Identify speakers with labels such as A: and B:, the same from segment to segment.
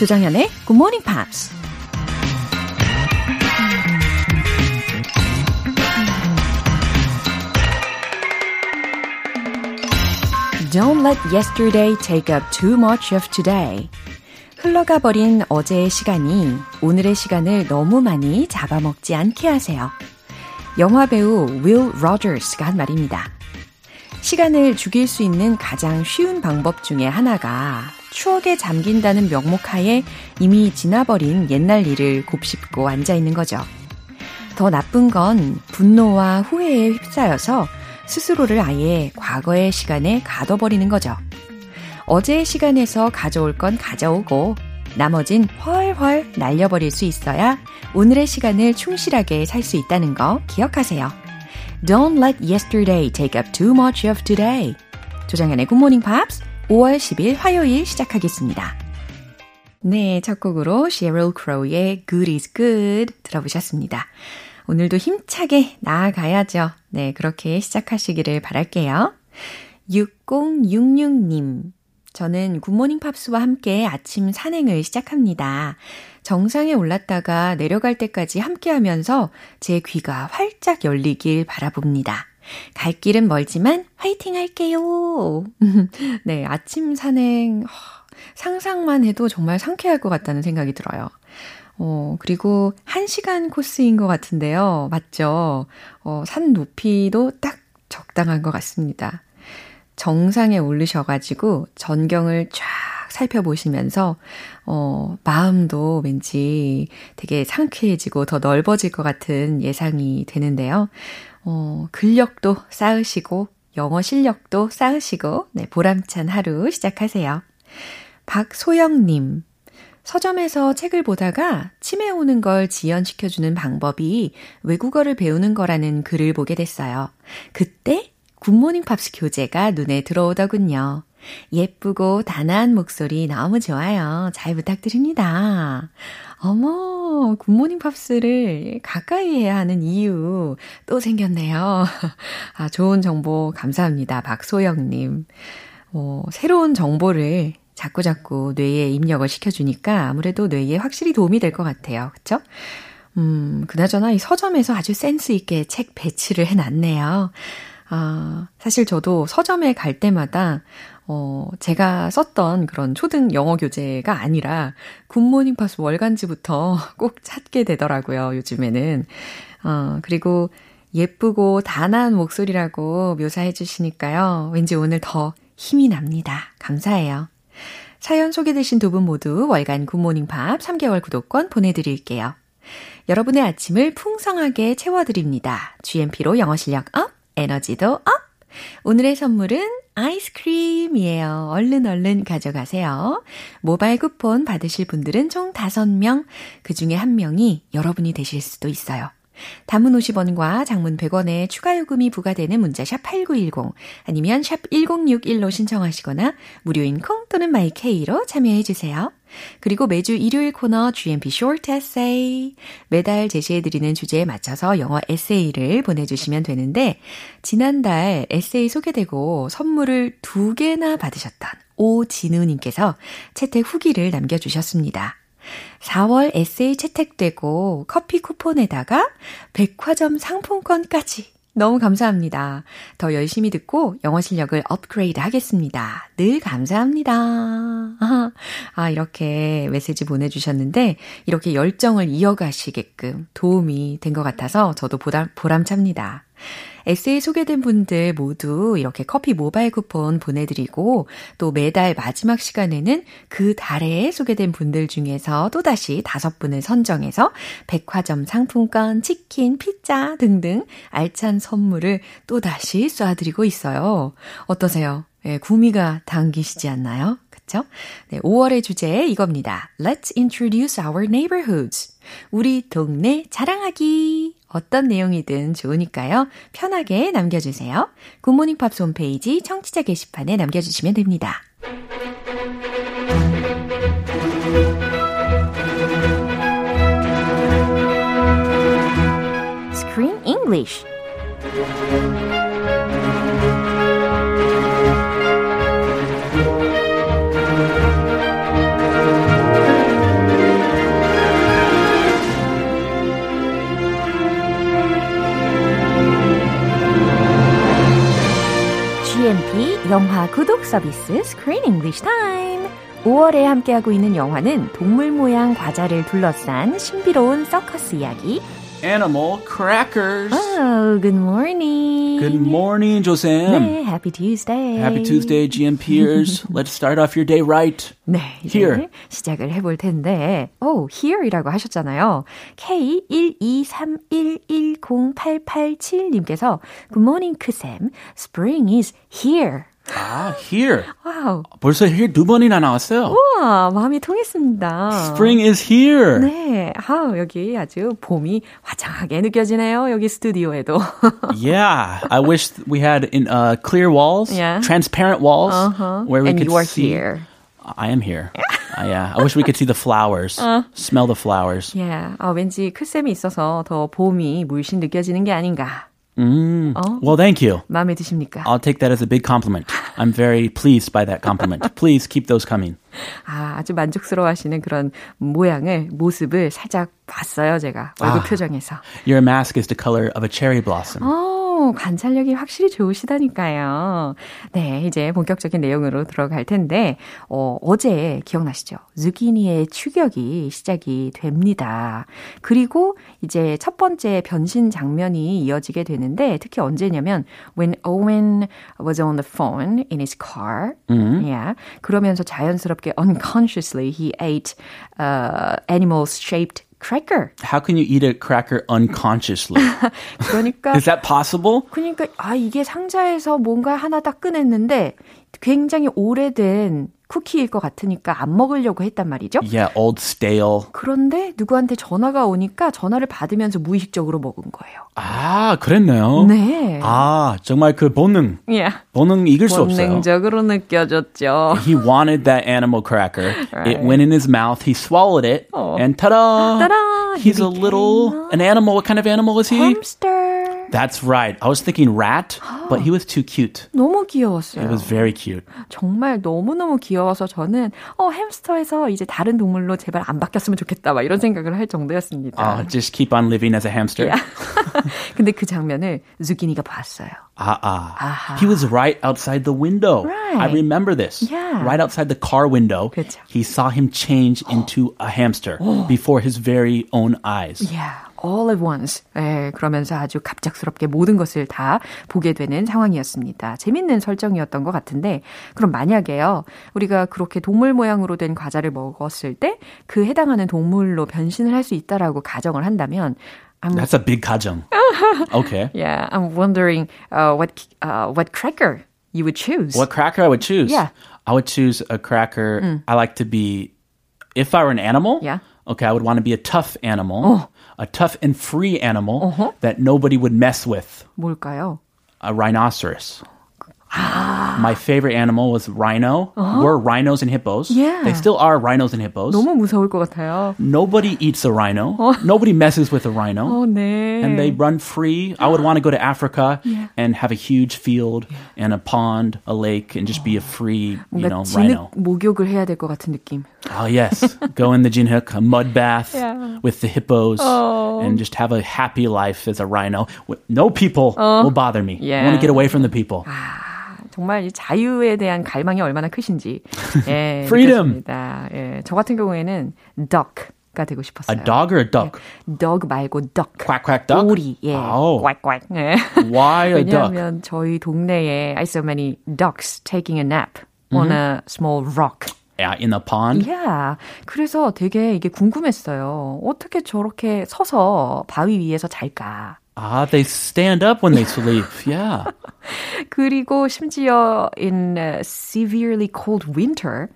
A: 조정현의 Good Morning Pops. Don't let yesterday take up too much of today. 흘러가 버린 어제의 시간이 오늘의 시간을 너무 많이 잡아먹지 않게 하세요. 영화 배우 윌 로저스가 한 말입니다. 시간을 죽일 수 있는 가장 쉬운 방법 중에 하나가 추억에 잠긴다는 명목 하에 이미 지나버린 옛날 일을 곱씹고 앉아 있는 거죠. 더 나쁜 건 분노와 후회에 휩싸여서 스스로를 아예 과거의 시간에 가둬버리는 거죠. 어제의 시간에서 가져올 건 가져오고 나머진 훨훨 날려버릴 수 있어야 오늘의 시간을 충실하게 살 수 있다는 거 기억하세요. Don't let yesterday take up too much of today. 조장현의 Good Morning Pops 5월 10일 화요일 시작하겠습니다. 네, 첫 곡으로 Sheryl Crow의 Good is Good 들어보셨습니다. 오늘도 힘차게 나아가야죠. 네, 그렇게 시작하시기를 바랄게요. 6066님. 저는 굿모닝 팝스와 함께 아침 산행을 시작합니다. 정상에 올랐다가 내려갈 때까지 함께 하면서 제 귀가 활짝 열리길 바라봅니다. 갈 길은 멀지만 화이팅 할게요. 네, 아침 산행, 상상만 해도 정말 상쾌할 것 같다는 생각이 들어요. 어, 그리고 1시간 코스인 것 같은데요. 맞죠? 어, 산 높이도 딱 적당한 것 같습니다. 정상에 오르셔가지고 전경을 쫙 살펴보시면서, 어, 마음도 왠지 되게 상쾌해지고 더 넓어질 것 같은 예상이 되는데요. 어, 근력도 쌓으시고, 영어 실력도 쌓으시고, 네, 보람찬 하루 시작하세요. 박소영님. 서점에서 책을 보다가 치매 오는 걸 지연시켜주는 방법이 외국어를 배우는 거라는 글을 보게 됐어요. 그때 굿모닝 팝스 교재가 눈에 들어오더군요. 예쁘고 단아한 목소리 너무 좋아요. 잘 부탁드립니다. 어머, 굿모닝 팝스를 가까이 해야 하는 이유 또 생겼네요. 아, 좋은 정보 감사합니다. 박소영님. 어, 새로운 정보를 자꾸자꾸 뇌에 입력을 시켜주니까 아무래도 뇌에 확실히 도움이 될 것 같아요. 그쵸? 음, 그나저나 이 서점에서 아주 센스 있게 책 배치를 해놨네요. 아, 사실 저도 서점에 갈 때마다 어, 제가 썼던 그런 초등 영어 교재가 아니라 굿모닝 팝스 월간지부터 꼭 찾게 되더라고요, 요즘에는. 어, 그리고 예쁘고 단아한 목소리라고 묘사해 주시니까요. 왠지 오늘 더 힘이 납니다. 감사해요. 사연 소개되신 두 분 모두 월간 굿모닝 팝스 3개월 구독권 보내드릴게요. 여러분의 아침을 풍성하게 채워드립니다. GMP로 영어 실력 up! 에너지도 up! 오늘의 선물은 아이스크림이에요. 얼른 얼른 가져가세요. 모바일 쿠폰 받으실 분들은 총 5명, 그 중에 한 명이 여러분이 되실 수도 있어요. 단문 50원과 장문 100원의 추가 요금이 부과되는 문자 샵 8910 아니면 샵 1061로 신청하시거나 무료인 콩 또는 마이케이로 참여해 주세요. 그리고 매주 일요일 코너 GMP Short Essay 매달 제시해드리는 주제에 맞춰서 영어 에세이를 보내주시면 되는데 지난달 에세이 소개되고 선물을 두 개나 받으셨던 오진우님께서 채택 후기를 남겨주셨습니다. 4월 에세이 채택되고 커피 쿠폰에다가 백화점 상품권까지 너무 감사합니다. 더 열심히 듣고 영어 실력을 업그레이드 하겠습니다. 늘 감사합니다. 아, 이렇게 메시지 보내주셨는데, 이렇게 열정을 이어가시게끔 도움이 된 것 같아서 저도 보람, 보람찹니다. 에세이 소개된 분들 모두 이렇게 커피 모바일 쿠폰 보내드리고 또 매달 마지막 시간에는 그 달에 소개된 분들 중에서 또다시 다섯 분을 선정해서 백화점 상품권, 치킨, 피자 등등 알찬 선물을 또다시 쏴드리고 있어요. 어떠세요? 예, 구미가 당기시지 않나요? 그쵸? 네, 5월의 주제 이겁니다. Let's introduce our neighborhoods. 우리 동네 자랑하기. 어떤 내용이든 좋으니까요. 편하게 남겨주세요. 굿모닝 팝스 홈페이지 청취자 게시판에 남겨주시면 됩니다. Screen English 영화 구독 서비스 Screen English Time. 5월에 함께하고 있는 영화는 동물 모양 과자를 둘러싼 신비로운 서커스 이야기.
B: Animal crackers.
A: Oh, good morning.
B: Good morning, Josam.
A: 네, Happy Tuesday.
B: Happy Tuesday, GM peers. Let's start off your day right.
A: 네, 이제
B: Here.
A: 시작을 해볼 텐데, 오, here이라고 하셨잖아요. K123110887님께서 Good morning, 크쌤. Spring is here.
B: Ah, here.
A: 와우.
B: 벌써 here 두 번이나 나왔어요.
A: 우와, 마음이 통했습니다.
B: Spring is here.
A: 네, 아 여기 아주 봄이 화창하게 느껴지네요. 여기 스튜디오에도.
B: Yeah, I wish we had in uh, clear walls,
A: Yeah.
B: transparent walls,
A: Uh-huh.
B: where we
A: And
B: could
A: you are
B: see.
A: here.
B: I am here. Uh, yeah, I wish we could see the flowers,
A: Uh.
B: smell the flowers.
A: Yeah, 아, 왠지 크쌤이 있어서 더 봄이 물씬 느껴지는 게 아닌가.
B: Mm.
A: Oh.
B: Well, thank you.
A: 마음에 드십니까?
B: I'll take that as a big compliment. I'm very pleased by that compliment. Please keep those coming.
A: 아, 아주 만족스러워하시는 그런 모양을 모습을 살짝 봤어요, 제가 얼굴
B: 아.
A: 표정에서.
B: Your mask is the color of a cherry blossom.
A: 어, 관찰력이 확실히 좋으시다니까요. 네, 이제 본격적인 내용으로 들어갈 텐데, 어, 어제 기억나시죠? zucchini의 추격이 시작이 됩니다. 그리고 이제 첫 번째 변신 장면이 이어지게 되는데, 특히 언제냐면, when Owen was on the phone in his car, yeah, 그러면서 자연스럽게 unconsciously he ate uh, animal-shaped cracker.
B: How can you eat a cracker unconsciously?
A: 그러니까
B: is that possible?
A: 그러니까 아 이게 상자에서 뭔가 하나 딱 꺼냈는데 굉장히 오래된 쿠키일 것 같으니까 안 먹으려고 했단 말이죠.
B: Yeah, old stale.
A: 그런데 누구한테 전화가 오니까 전화를 받으면서 무의식적으로 먹은 거예요.
B: 아, 그랬네요.
A: 네.
B: 아, 정말 그 본능.
A: 예.
B: 본능 이길 수 없어요.
A: 본능적으로 느껴졌죠.
B: He wanted that animal cracker. It
A: Right.
B: went in his mouth. He swallowed it,
A: Oh.
B: and ta-da!
A: Ta-da!
B: He's
A: He
B: a little
A: became
B: an animal. What kind of animal is he?
A: 햄스터.
B: That's right. I was thinking rat, but he was too cute.
A: 너무 귀여웠어요.
B: It was very cute.
A: 정말 너무너무 귀여워서 저는 어 햄스터에서 이제 다른 동물로 제발 안 바뀌었으면 좋겠다 막 이런 생각을 할 정도였습니다.
B: Uh, just keep on living as a hamster.
A: 근데 그 장면을 zucchini가 봤어요.
B: Ah, ah.
A: Aha.
B: He was right outside the window. I
A: Right.
B: remember this.
A: Yeah.
B: Right outside the car window.
A: 그쵸.
B: He saw him change into a hamster before his very own eyes.
A: Yeah, All at once. 예, 그러면서 아주 갑작스럽게 모든 것을 다 보게 되는 상황이었습니다. 재밌는 설정이었던 것 같은데, 그럼 만약에요, 우리가 그렇게 동물 모양으로 된 과자를 먹었을 때, 그 해당하는 동물로 변신을 할 수 있다라고 가정을 한다면, I'm,
B: That's a big kajang. okay.
A: yeah, I'm wondering uh, what uh, what cracker you would choose.
B: What cracker I would choose?
A: Yeah.
B: I would choose a cracker. I like to be, if I were an animal,
A: Yeah.
B: okay, I would want to be a tough animal, a tough and free animal that nobody would mess with.
A: 뭘까요?
B: A rhinoceros. My favorite animal was rhino. Were rhinos and hippos.
A: Yeah.
B: They still are rhinos and hippos.
A: 너무 무서울 것 같아요.
B: Nobody eats a rhino. Nobody messes with a rhino.
A: 어, 네.
B: And they run free. I would want to go to Africa and have a huge field and a pond, a lake, and just be a free, you know,
A: 뭔가
B: rhino.
A: 진흙 목욕을 해야 될 것 같은 느낌.
B: Oh yes, go in the jinhook, a mud bath
A: Yeah.
B: with the hippos, and just have a happy life as a rhino. With- No people will bother me. I want
A: Yeah.
B: to get away from the people.
A: 정말 이 자유에 대한 갈망이 얼마나 크신지 예,
B: Freedom.
A: 느꼈습니다. 예, 저 같은 경우에는 duck 가 되고
B: A
A: 싶었어요.
B: dog or a duck?
A: dog 말고 duck.
B: Quack quack duck.
A: 오리. 예.
B: Oh.
A: 꽉꽉. 예.
B: Why a duck?
A: 왜냐하면 저희 동네에 I saw many ducks taking a nap on a small rock.
B: Yeah, in the pond.
A: Yeah. 그래서 되게 이게 궁금했어요. 어떻게 저렇게 서서 바위 위에서 잘까?
B: Ah, they stand up when they sleep. Yeah.
A: 그리고 심지어 in a severely cold winter,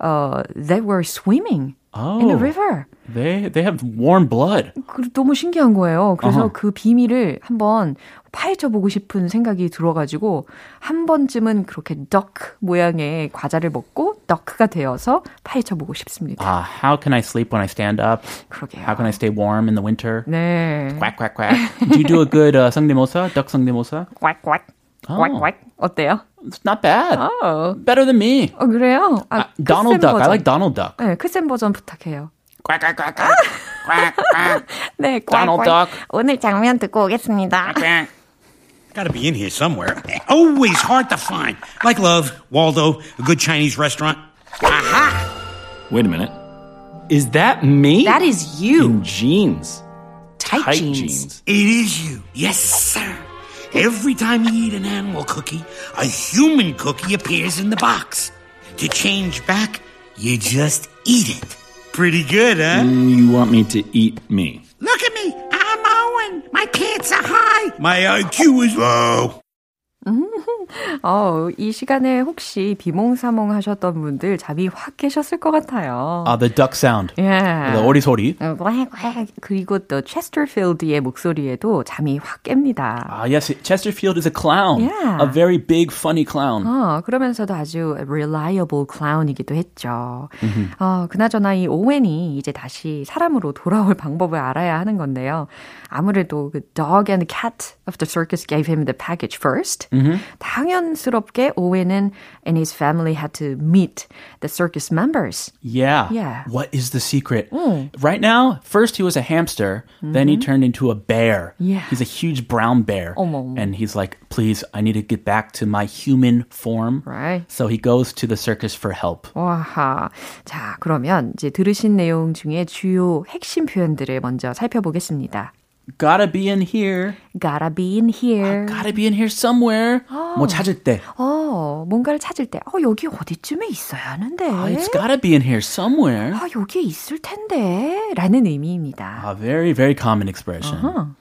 A: uh, they were swimming in the
B: Oh.
A: river.
B: They they have warm blood.
A: 그, 너무 신기한 거예요. 그래서
B: 어허.
A: 그 비밀을 한번 파헤쳐 보고 싶은 생각이 들어가지고 한 번쯤은 그렇게 duck 모양의 과자를 먹고 duck가 되어서 파헤쳐 보고 싶습니다.
B: Ah, how can I sleep when I stand up?
A: 그러게요.
B: How can I stay warm in the winter?
A: 네.
B: Quack quack quack. Do you do a good uh, 성대모사? Duck 성대모사?
A: 꽉꽉. 꽉꽉. 어때요?
B: It's not bad.
A: 어,
B: Better than me.
A: 어 그래요? 아,
B: Uh, Donald Duck. I
A: 버전.
B: like Donald Duck.
A: 네, 크쌤 버전 부탁해요.
B: Quack quack quack quack. quack quack.
A: 네,
B: Donald
A: 꽉꽉.
B: Duck.
A: 오늘 장면 듣고 오겠습니다.
B: quack.
C: Gotta be in here somewhere. Always hard to find. Like love, Waldo, a good Chinese restaurant. Aha!
D: Wait a minute. Is that me?
E: That is you.
D: In jeans.
E: Tight,
D: Tight
E: jeans.
D: jeans.
C: It is you. Yes, sir. Every time you eat an animal cookie, a human cookie appears in the box. To change back, you just eat it. Pretty good, huh?
D: Mm, You want me to eat me?
C: Look at me. I'm Owen. My pants are high. My IQ is low.
A: 어, 이 시간에 혹시 비몽사몽 하셨던 분들 잠이 확 깨셨을 것 같아요.
B: Uh, the duck sound.
A: 예.
B: 오리 소리.
A: 어, 꽥, 꽥. 그리고 또 체스터필드의 목소리에도 잠이 확 깹니다.
B: Ah, yes, Chesterfield is a clown.
A: Yeah.
B: A very big, funny clown.
A: 어, 그러면서도 아주 reliable clown이기도 했죠. 어, 그나저나 이 오웬이 이제 다시 사람으로 돌아올 방법을 알아야 하는 건데요. 아무래도 그 dog and cat of the circus gave him the package first. 당연스럽게 오웬은 and his family had to meet the circus members.
B: Yeah.
A: Yeah.
B: What is the secret? Right now, first he was a hamster, then he turned into a bear.
A: Yeah.
B: He's a huge brown bear.
A: 어머, 어머.
B: And he's like, please, I need to get back to my human form.
A: Right.
B: So he goes to the circus for help.
A: 와하. 자, 그러면 이제 들으신 내용 중에 주요 핵심 표현들을 먼저 살펴보겠습니다.
B: Gotta be in here.
A: Gotta be in here.
B: Gotta be in here somewhere. 뭐 찾을 때.
A: 어, 뭔가를 찾을 때, 어, 여기 어디쯤에 있어야 하는데.
B: It's gotta be in here somewhere.
A: 아, 여기에 있을 텐데. 라는 의미입니다.
B: A very, very common expression.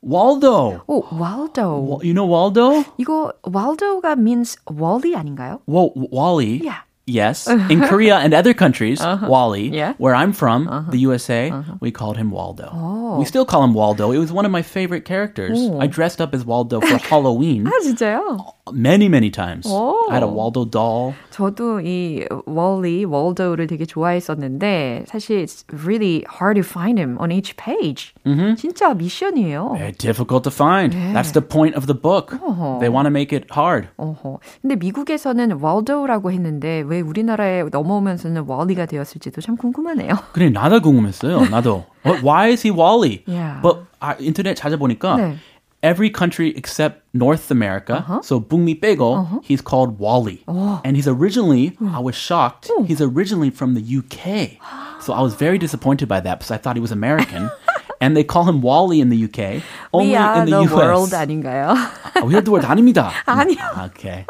B: Waldo.
A: 오, Waldo.
B: Wa- You know Waldo?
A: 이거 Waldo가 means Wally 아닌가요?
B: Well, Wally.
A: Yeah.
B: Yes. In Korea and other countries, Wally.
A: Yeah.
B: Where I'm from, the USA, we called him Waldo. We still call him Waldo. It was one of my favorite characters. I dressed up as Waldo for Halloween
A: 아, 진짜요?
B: Many, many times.
A: 오.
B: I had a Waldo doll.
A: 저도 이 Wally, Waldo를 되게 좋아했었는데 사실 it's really hard to find him on each page. 진짜 미션이에요.
B: Very difficult to find. That's the point of the book. They want to make it hard.
A: 어허. 근데 미국에서는 Waldo라고 했는데 왜 우리나라에 넘어오면서는 Wally가 되었을지도 참 궁금하네요.
B: 그래 나도 궁금했어요. 나도. Why is he Wally?
A: Yeah.
B: But 아, 인터넷 찾아보니까
A: 네.
B: every country except North America. Uh-huh. So Bungmi Bagel, uh-huh. he's called Wally. Oh. And he's originally, mm. I was shocked, mm. he's originally from the UK. So I was very disappointed by that because I thought he was American. and they call him Wally in the UK. Only
A: We are
B: in the,
A: the
B: US.
A: world 아닌가요?
B: 아, We are the world 아닙니다.
A: 아니요.
B: Okay.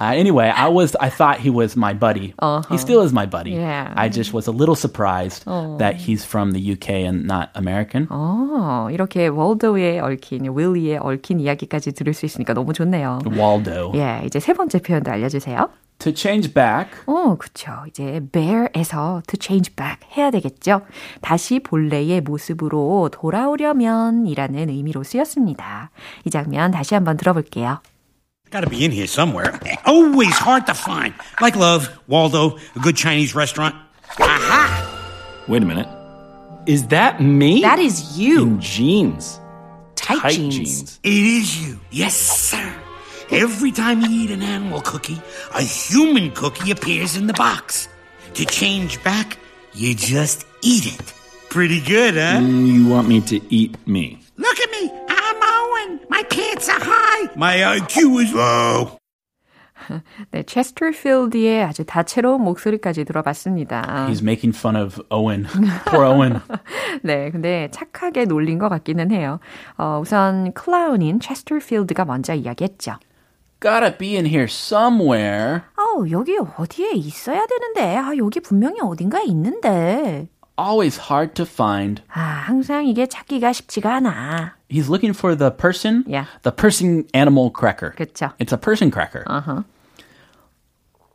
B: Uh, anyway, I was I thought he was my buddy. He still is my buddy.
A: Yeah.
B: I just was a little surprised that he's from the UK and not American.
A: 어, 이렇게 월도에 얽힌, 윌리에 얽힌 이야기까지 들을 수 있으니까 너무 좋네요.
B: Waldo.
A: 예, 이제 세 번째 표현도 알려주세요.
B: To change back,
A: 어, 그쵸. 이제 bear에서 to change back 해야 되겠죠. 다시 본래의 모습으로 돌아오려면 이라는 의미로 쓰였습니다. 이 장면 다시 한번 들어볼게요.
C: Gotta be in here somewhere. Always hard to find. Like love, Waldo, a good Chinese restaurant. Aha!
D: Wait a minute. Is that me?
E: That is you.
D: In jeans.
E: Tight,
D: Tight
E: jeans.
D: jeans.
C: It is you. Yes, sir. Every time you eat an animal cookie, a human cookie appears in the box. To change back, you just eat it. Pretty good, huh?
D: Mm, You want me to eat me?
C: Look at me. I'm Owen. My pants are high. My IQ is low.
A: 네, 체스터필드의 아주 다채로운 목소리까지 들어봤습니다.
B: he's making fun of Owen. Poor Owen.
A: 네, 근데 착하게 놀린 것 같기는 해요. 어, 우선 클라운인 체스터필드가 먼저 이야기했죠.
B: Gotta be in here somewhere.
A: 어, 여기 어디에 있어야 되는데, 아, 여기 분명히 어딘가에 있는데.
B: Always hard to find.
A: 아, 항상 이게 찾기가 쉽지가 않아.
B: He's looking for the person.
A: Yeah.
B: The person animal cracker.
A: 그쵸.
B: It's a person cracker.
A: Uh-huh.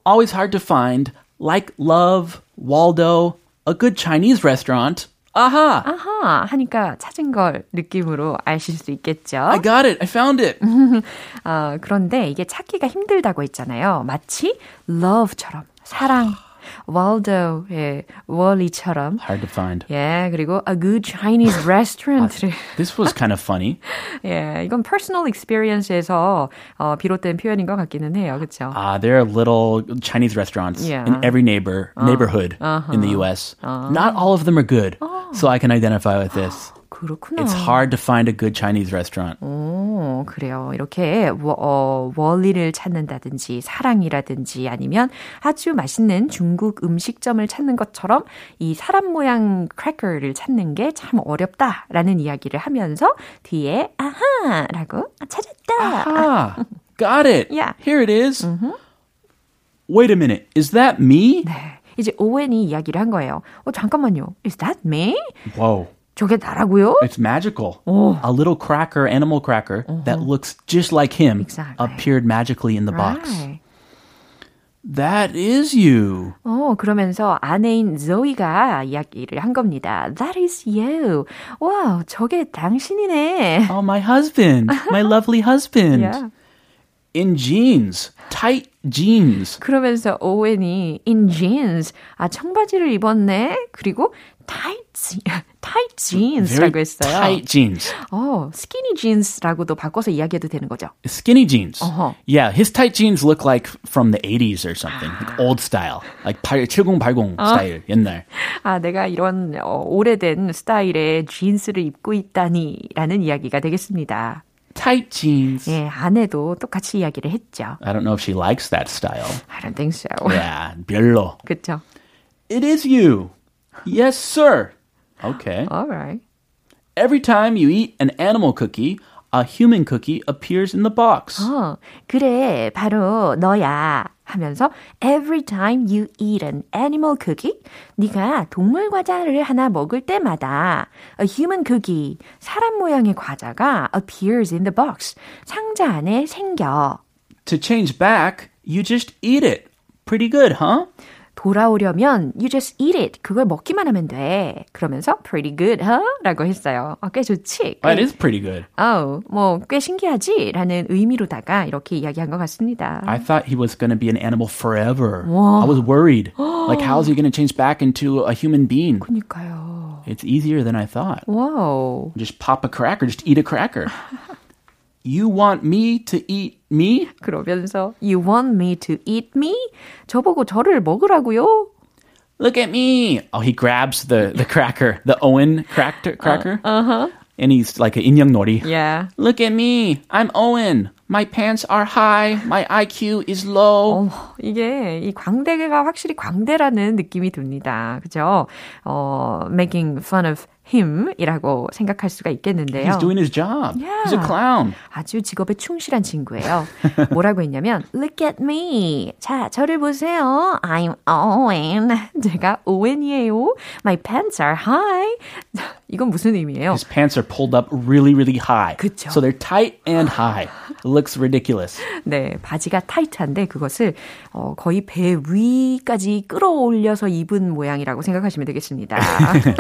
B: Always hard to find. Like love, Waldo, a good Chinese restaurant. Aha!
A: 아하, 하니까 찾은 걸 느낌으로 아실 수 있겠죠.
B: I got it. I found it.
A: 어, 그런데 이게 찾기가 힘들다고 했잖아요. 마치 love처럼, 사랑, Waldo의 월리처럼.
B: Hard to find.
A: 예, 그리고 a good Chinese restaurant를.
B: This was kind of funny.
A: 예, 이건 personal experience에서 어, 비롯된 표현인 것 같기는 해요. 그렇죠?
B: Uh, there are little Chinese restaurants
A: Yeah.
B: in every neighbor neighborhood in the U.S. Not all of them are good, so I can identify with this.
A: 그렇구나.
B: It's hard to find a good Chinese restaurant.
A: 오, 어, 그래요. 이렇게 워, 어, 원리를 찾는다든지 사랑이라든지 아니면 아주 맛있는 중국 음식점을 찾는 것처럼 이 사람 모양 크래커를 찾는 게 참 어렵다라는 이야기를 하면서 뒤에 아하라고 찾았다.
B: Ah, got it.
A: Yeah.
B: Here it is. Wait a minute. Is that me?
A: 네. 이제 오웬이 이야기를 한 거예요. 어, 잠깐만요. Is that me?
B: Whoa.
A: 저게 나라고요?
B: It's magical. A little cracker, animal cracker, that looks just like him
A: Exactly.
B: appeared magically in the box.
A: Right.
B: That is you.
A: 어, 그러면서 아내인 조이가 이야기를 한 겁니다. That is you. 와, 저게 당신이네.
B: Oh, my husband. My lovely husband.
A: Yeah.
B: In jeans. Tight jeans.
A: 그러면서 오웬이 in jeans. 아, 청바지를 입었네. 그리고 tight, tight jeans라고 했어요.
B: tight jeans.
A: 어, skinny jeans라고도 바꿔서 이야기해도 되는 거죠.
B: Skinny jeans.
A: Uh-huh.
B: Yeah, his tight jeans look like from the 80s or something. Like old style. Like 7080 style. 옛날.
A: 아, 내가 이런 어, 오래된 스타일의 jeans를 입고 있다니라는 이야기가 되겠습니다.
B: Tight jeans.
A: 예, 아내도 똑같이 이야기를 했죠.
B: I don't know if she likes that style.
A: I don't think so.
B: Yeah, 별로.
A: 그쵸?
B: It is you. Yes, sir. Okay.
A: Alright.
B: Every time you eat an animal cookie, a human cookie appears in the box.
A: 어, 그래, 바로 너야. 하면서 every time you eat an animal cookie, 네가 동물 과자를 하나 먹을 때마다 a human cookie, 사람 모양의 과자가 appears in the box, 상자 안에 생겨.
B: To change back, you just eat it. Pretty good, huh?
A: 돌아오려면 you just eat it. 그걸 먹기만 하면 돼. 그러면서 pretty good, huh? 라고 했어요. 어, 꽤 좋지?
B: That is pretty good.
A: 어, 뭐, 꽤 신기하지? 라는 의미로다가 이렇게 이야기한 것 같습니다.
B: I thought he was going to be an animal forever. I was worried. like, how's he going to change back into a human being?
A: 그니까요.
B: It's easier than I thought.
A: 와우.
B: Just pop a cracker, just eat a cracker. you want me to eat me?
A: 그러면서 you want me to eat me? 저보고 저를 먹으라고요?
B: Look at me. Oh, he grabs the, the cracker, the Owen cracker. cracker. Uh huh. And he's like an 인형놀이.
A: Yeah.
B: Look at me. I'm Owen. My pants are high. My IQ is low.
A: 어머, 이게 이 광대가 확실히 광대라는 느낌이 듭니다. 그죠? 어, making fun of him이라고 생각할 수가 있겠는데요.
B: He's doing his job. He's a
A: Yeah.
B: clown.
A: 아주 직업에 충실한 친구예요. 뭐라고 했냐면 Look at me. 자, 저를 보세요. I'm Owen. 제가 오웬이에요. My pants are high. 이건 무슨 의미예요?
B: His pants are pulled up really, really high.
A: 그쵸.
B: So they're tight and high. It looks ridiculous.
A: 네, 바지가 타이트한데 그것을 어, 거의 배 위까지 끌어올려서 입은 모양이라고 생각하시면 되겠습니다.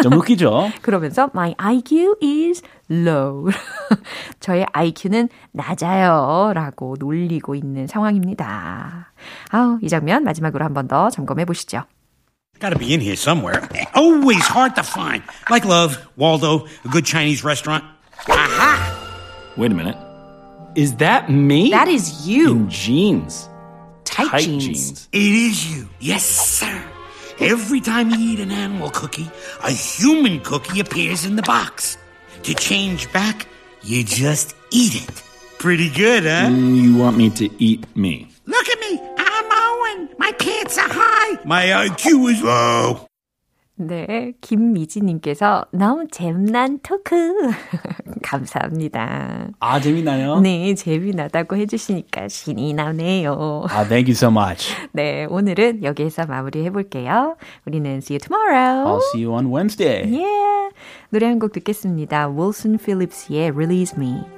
B: 좀 웃기죠?
A: 그 러면서 my IQ is low. 저의 IQ는 낮아요. 라고 놀리고 있는 상황입니다. 아우, 이 장면 마지막으로 한 번 더 점검해 보시죠.
C: Gotta be in here somewhere. Always hard to find. Like Love, Waldo, a good Chinese restaurant. Aha!
D: Wait a minute. Is that me?
E: That is you.
D: In jeans.
E: Tight,
D: Tight
E: jeans.
D: jeans.
C: It is you. Yes, sir. Every time you eat an animal cookie, a human cookie appears in the box. To change back, you just eat it. Pretty good, huh?
D: Mm, You want me to eat me?
C: Look at me. I'm Owen. My pants are high. My IQ is low.
A: 네, 김미지님께서 너무 재미난 토크. 감사합니다.
B: 아, 재미나요?
A: 네, 재미나다고 해주시니까 신이 나네요.
B: 아, thank you so much.
A: 네, 오늘은 여기에서 마무리 해볼게요. 우리는 see you tomorrow.
B: I'll see you on Wednesday.
A: Yeah. 노래 한 곡 듣겠습니다. 윌슨 필립스의 Release Me.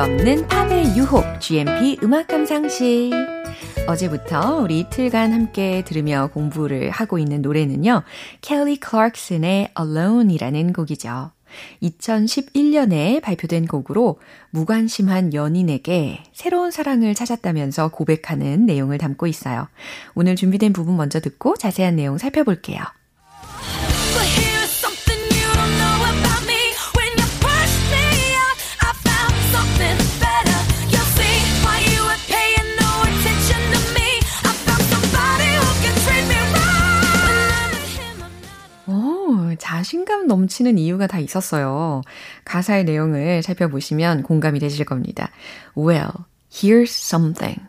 A: 없는 팝의 유혹, GMP 음악 감상실. 어제부터 우리 이틀간 함께 들으며 공부를 하고 있는 노래는요, 켈리 클락슨의 Alone이라는 곡이죠. 2011년에 발표된 곡으로 무관심한 연인에게 새로운 사랑을 찾았다면서 고백하는 내용을 담고 있어요. 오늘 준비된 부분 먼저 듣고 자세한 내용 살펴볼게요. 자신감 넘치는 이유가 다 있었어요. 가사의 내용을 살펴보시면 공감이 되실 겁니다. Well, here's something.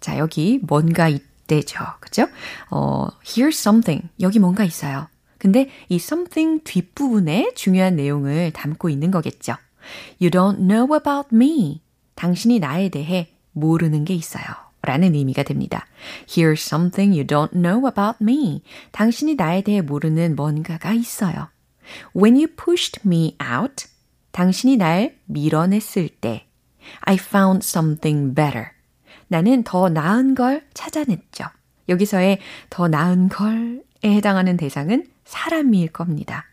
A: 자, 여기 뭔가 있대죠. 그죠? 어, here's something. 여기 뭔가 있어요. 근데 이 something 뒷부분에 중요한 내용을 담고 있는 거겠죠. You don't know about me. 당신이 나에 대해 모르는 게 있어요. 라는 의미가 됩니다. Here's something you don't know about me. 당신이 나에 대해 모르는 뭔가가 있어요. When you pushed me out, 당신이 날 밀어냈을 때, I found something better. 나는 더 나은 걸 찾아냈죠. 여기서의 더 나은 걸에 해당하는 대상은 사람일 겁니다.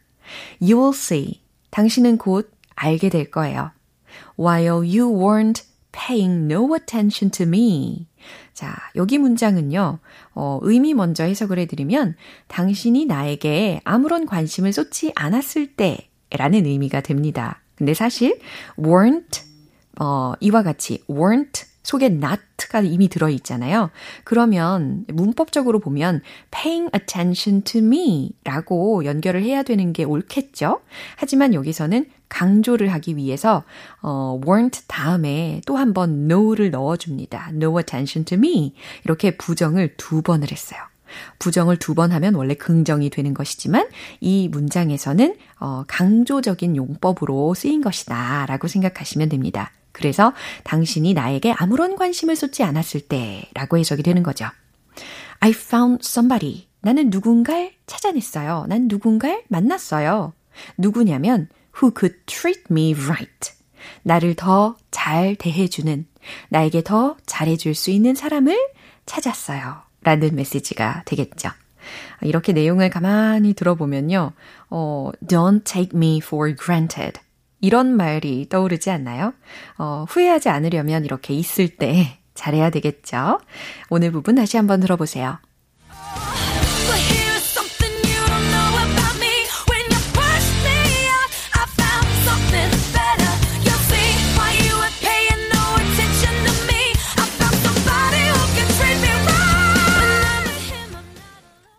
A: You will see. 당신은 곧 알게 될 거예요. While you weren't paying no attention to me. 자, 여기 문장은요, 어, 의미 먼저 해석을 해드리면, 당신이 나에게 아무런 관심을 쏟지 않았을 때, 라는 의미가 됩니다. 근데 사실, weren't, 어, 이와 같이, weren't 속에 not가 이미 들어있잖아요. 그러면 문법적으로 보면 paying attention to me 라고 연결을 해야 되는 게 옳겠죠? 하지만 여기서는 강조를 하기 위해서 어, weren't 다음에 또 한 번 no를 넣어줍니다. no attention to me 이렇게 부정을 두 번을 했어요. 부정을 두 번 하면 원래 긍정이 되는 것이지만 이 문장에서는 어, 강조적인 용법으로 쓰인 것이다 라고 생각하시면 됩니다. 그래서 당신이 나에게 아무런 관심을 쏟지 않았을 때 라고 해석이 되는 거죠. I found somebody. 나는 누군가를 찾아냈어요. 난 누군가를 만났어요. 누구냐면 who could treat me right. 나를 더 잘 대해주는, 나에게 더 잘해줄 수 있는 사람을 찾았어요. 라는 메시지가 되겠죠. 이렇게 내용을 가만히 들어보면요. 어, don't take me for granted. 이런 말이 떠오르지 않나요? 어, 후회하지 않으려면 이렇게 있을 때 잘해야 되겠죠? 오늘 부분 다시 한번 들어보세요.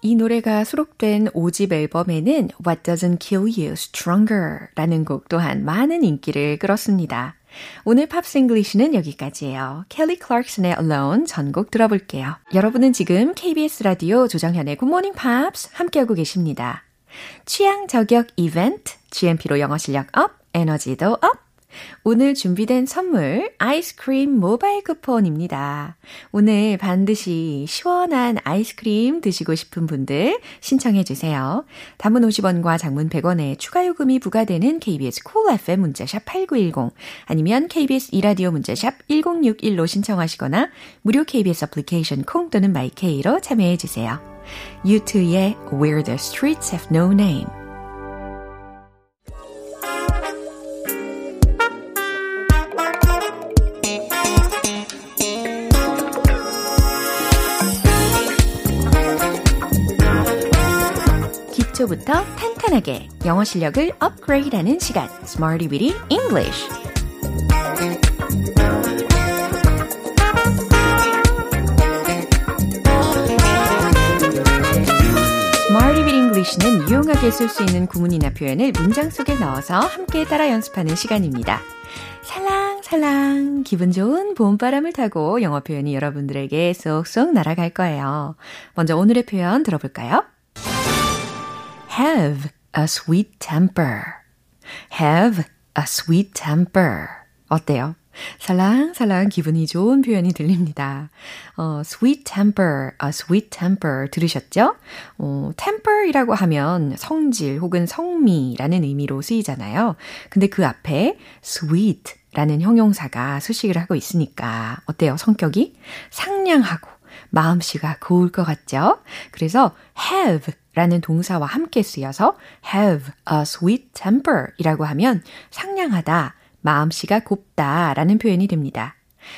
A: 이 노래가 수록된 5집 앨범에는 What Doesn't Kill You Stronger 라는 곡 또한 많은 인기를 끌었습니다. 오늘 Pops English는 여기까지예요. 켈리 클락슨의 Alone 전곡 들어볼게요. 여러분은 지금 KBS 라디오 조정현의 굿모닝 팝스 함께하고 계십니다. 취향 저격 이벤트, GMP로 영어 실력 up, 에너지도 up, 오늘 준비된 선물 아이스크림 모바일 쿠폰입니다. 오늘 반드시 시원한 아이스크림 드시고 싶은 분들 신청해 주세요. 단문 50원과 장문 100원의 추가 요금이 부과되는 KBS 콜 cool FM 문자샵 8910 아니면 KBS 이라디오 문자샵 1061로 신청하시거나 무료 KBS 애플리케이션 콩 또는 마이케이로 참여해 주세요. U2의 Where the Streets Have No Name 기초부터 탄탄하게 영어 실력을 업그레이드하는 시간 Smarty Weedy English Smarty Weedy English는 유용하게 쓸 수 있는 구문이나 표현을 문장 속에 넣어서 함께 따라 연습하는 시간입니다. 살랑살랑 기분 좋은 봄바람을 타고 영어 표현이 여러분들에게 쏙쏙 날아갈 거예요. 먼저 오늘의 표현 들어볼까요? Have a sweet temper. have a sweet temper. 어때요? 살랑살랑 기분이 좋은 표현이 들립니다. 어, sweet temper, a sweet temper 들으셨죠? 어, temper이라고 하면 성질 혹은 성미라는 의미로 쓰이잖아요. 근데 그 앞에 sweet 라는 형용사가 수식을 하고 있으니까 어때요? 성격이 상냥하고 마음씨가 고울 것 같죠? 그래서 have 라는 동사와 함께 쓰여서 have a sweet temper 이라고 하면 상냥하다, 마음씨가 곱다 라는 표현이 됩니다.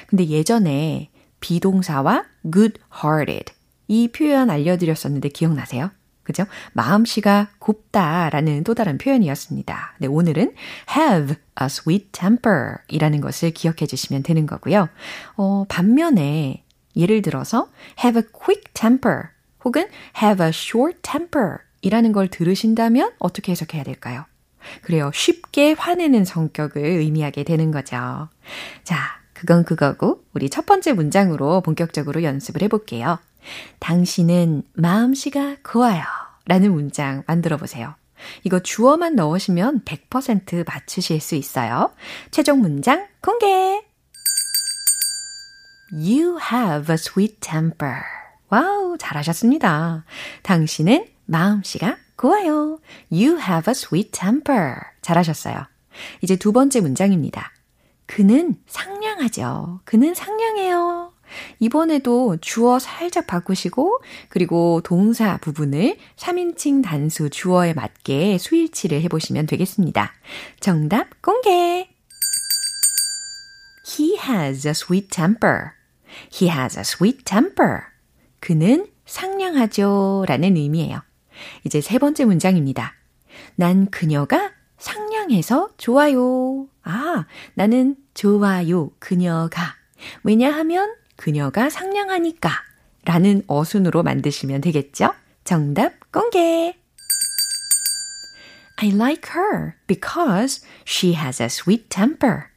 A: 근데 예전에 비동사와 good hearted 이 표현 알려드렸었는데 기억나세요? 그죠? 마음씨가 곱다라는 또 다른 표현이었습니다. 네, 오늘은 have a sweet temper 이라는 것을 기억해 주시면 되는 거고요. 어, 반면에 예를 들어서 have a quick temper 혹은 have a short temper 이라는 걸 들으신다면 어떻게 해석해야 될까요? 그래요. 쉽게 화내는 성격을 의미하게 되는 거죠. 자, 그건 그거고 우리 첫 번째 문장으로 본격적으로 연습을 해볼게요. 당신은 마음씨가 고와요. 라는 문장 만들어 보세요. 이거 주어만 넣으시면 100% 맞추실 수 있어요. 최종 문장 공개! You have a sweet temper. 와우, 잘하셨습니다. 당신은 마음씨가 고와요. You have a sweet temper. 잘하셨어요. 이제 두 번째 문장입니다. 그는 상냥하죠. 그는 상냥해요. 이번에도 주어 살짝 바꾸시고 그리고 동사 부분을 3인칭 단수 주어에 맞게 수일치를 해보시면 되겠습니다. 정답 공개! He has a sweet temper. He has a sweet temper. 그는 상냥하죠. 라는 의미예요. 이제 세 번째 문장입니다. 난 그녀가 상냥해서 좋아요. 아, 나는 좋아요. 그녀가. 왜냐하면 그녀가 상냥하니까 라는 어순으로 만드시면 되겠죠? 정답 공개! I like her because she has a sweet temper.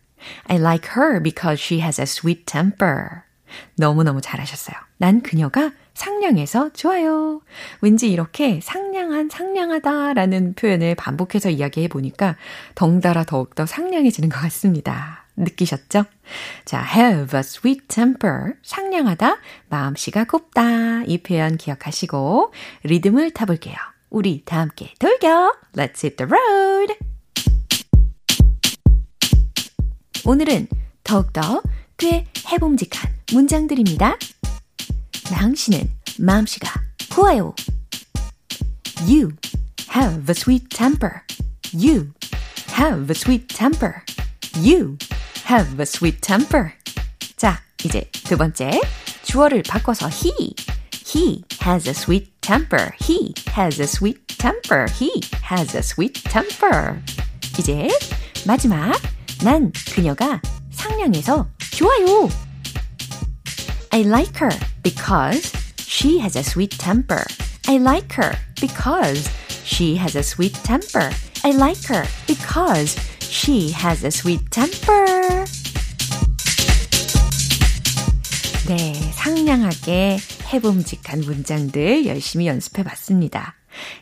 A: I like her because she has a sweet temper. 너무너무 잘하셨어요. 난 그녀가 상냥해서 좋아요. 왠지 이렇게 상냥한, 상냥하다라는 표현을 반복해서 이야기해 보니까 덩달아 더욱더 상냥해지는 것 같습니다. 느끼셨죠? 자, have a sweet temper. 상냥하다, 마음씨가 곱다. 이 표현 기억하시고 리듬을 타볼게요. 우리 다 함께 돌격! Let's hit the road! 오늘은 더욱더 꽤 해봄직한 문장들입니다. 당신은 마음씨가 고와요. You have a sweet temper. You have a sweet temper. You have a sweet temper. 자, 이제 두 번째. 주어를 바꿔서 he. He has a sweet temper. He has a sweet temper. He has a sweet temper. 이제 마지막. 난 그녀가 상냥해서 좋아요. I like her because she has a sweet temper. I like her because she has a sweet temper. I like her because she has a sweet temper. 네, 상냥하게 해봄직한 문장들 열심히 연습해 봤습니다.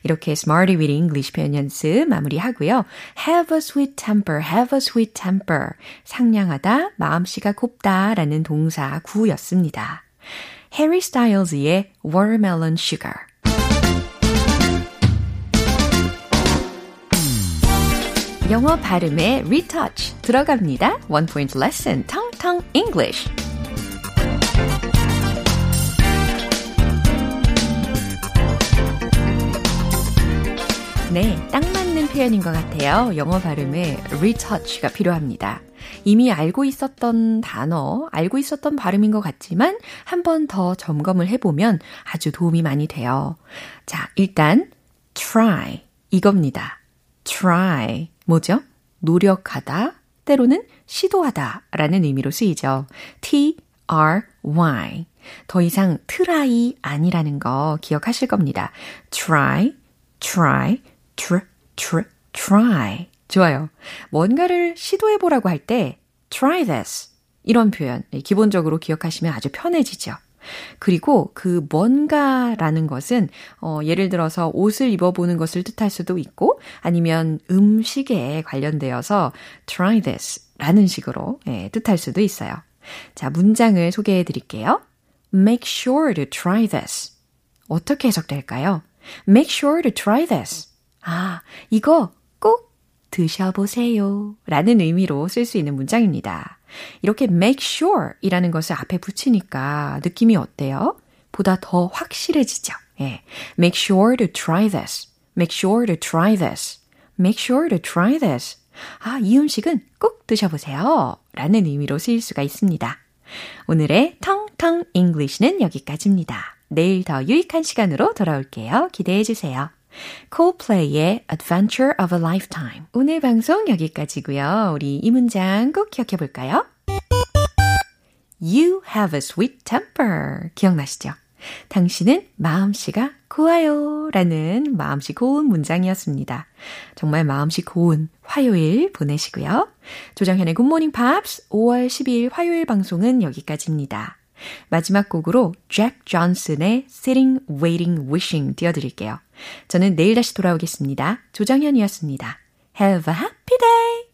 A: 이렇게 Smarty with English 표현 연습 마무리하고요. Have a sweet temper, have a sweet temper. 상냥하다, 마음씨가 곱다 라는 동사 구였습니다. 해리 스타일즈의 Watermelon Sugar. 영어 발음의 retouch 들어갑니다. One point lesson, Tong Tong English. 네, 딱 맞는 표현인 것 같아요. 영어 발음에 retouch가 필요합니다. 이미 알고 있었던 단어, 알고 있었던 발음인 것 같지만 한 번 더 점검을 해보면 아주 도움이 많이 돼요. 자, 일단 try 이겁니다. try 뭐죠? 노력하다, 때로는 시도하다 라는 의미로 쓰이죠. t-r-y 더 이상 try 아니라는 거 기억하실 겁니다. try, try, tr, tr, try. 좋아요. 뭔가를 시도해보라고 할 때 try this 이런 표현 기본적으로 기억하시면 아주 편해지죠. 그리고 그 뭔가라는 것은 어, 예를 들어서 옷을 입어보는 것을 뜻할 수도 있고 아니면 음식에 관련되어서 try this 라는 식으로 예, 뜻할 수도 있어요. 자, 문장을 소개해 드릴게요. Make sure to try this. 어떻게 해석될까요? Make sure to try this. 아, 이거 꼭 드셔보세요. 라는 의미로 쓸 수 있는 문장입니다. 이렇게 make sure 이라는 것을 앞에 붙이니까 느낌이 어때요? 보다 더 확실해지죠. 예. make sure to try this. make sure to try this. make sure to try this. 아, 이 음식은 꼭 드셔보세요. 라는 의미로 쓰일 수가 있습니다. 오늘의 텅텅 English는 여기까지입니다. 내일 더 유익한 시간으로 돌아올게요. 기대해 주세요. Coldplay의 Adventure of a Lifetime. 오늘 방송 여기까지고요. 우리 이 문장 꼭 기억해 볼까요? You have a sweet temper. 기억나시죠? 당신은 마음씨가 고와요. 라는 마음씨 고운 문장이었습니다. 정말 마음씨 고운 화요일 보내시고요. 조정현의 굿모닝 팝스 5월 12일 화요일 방송은 여기까지입니다. 마지막 곡으로 잭 존슨의 Sitting, Waiting, Wishing 띄워드릴게요. 저는 내일 다시 돌아오겠습니다. 조정현이었습니다. Have a happy day!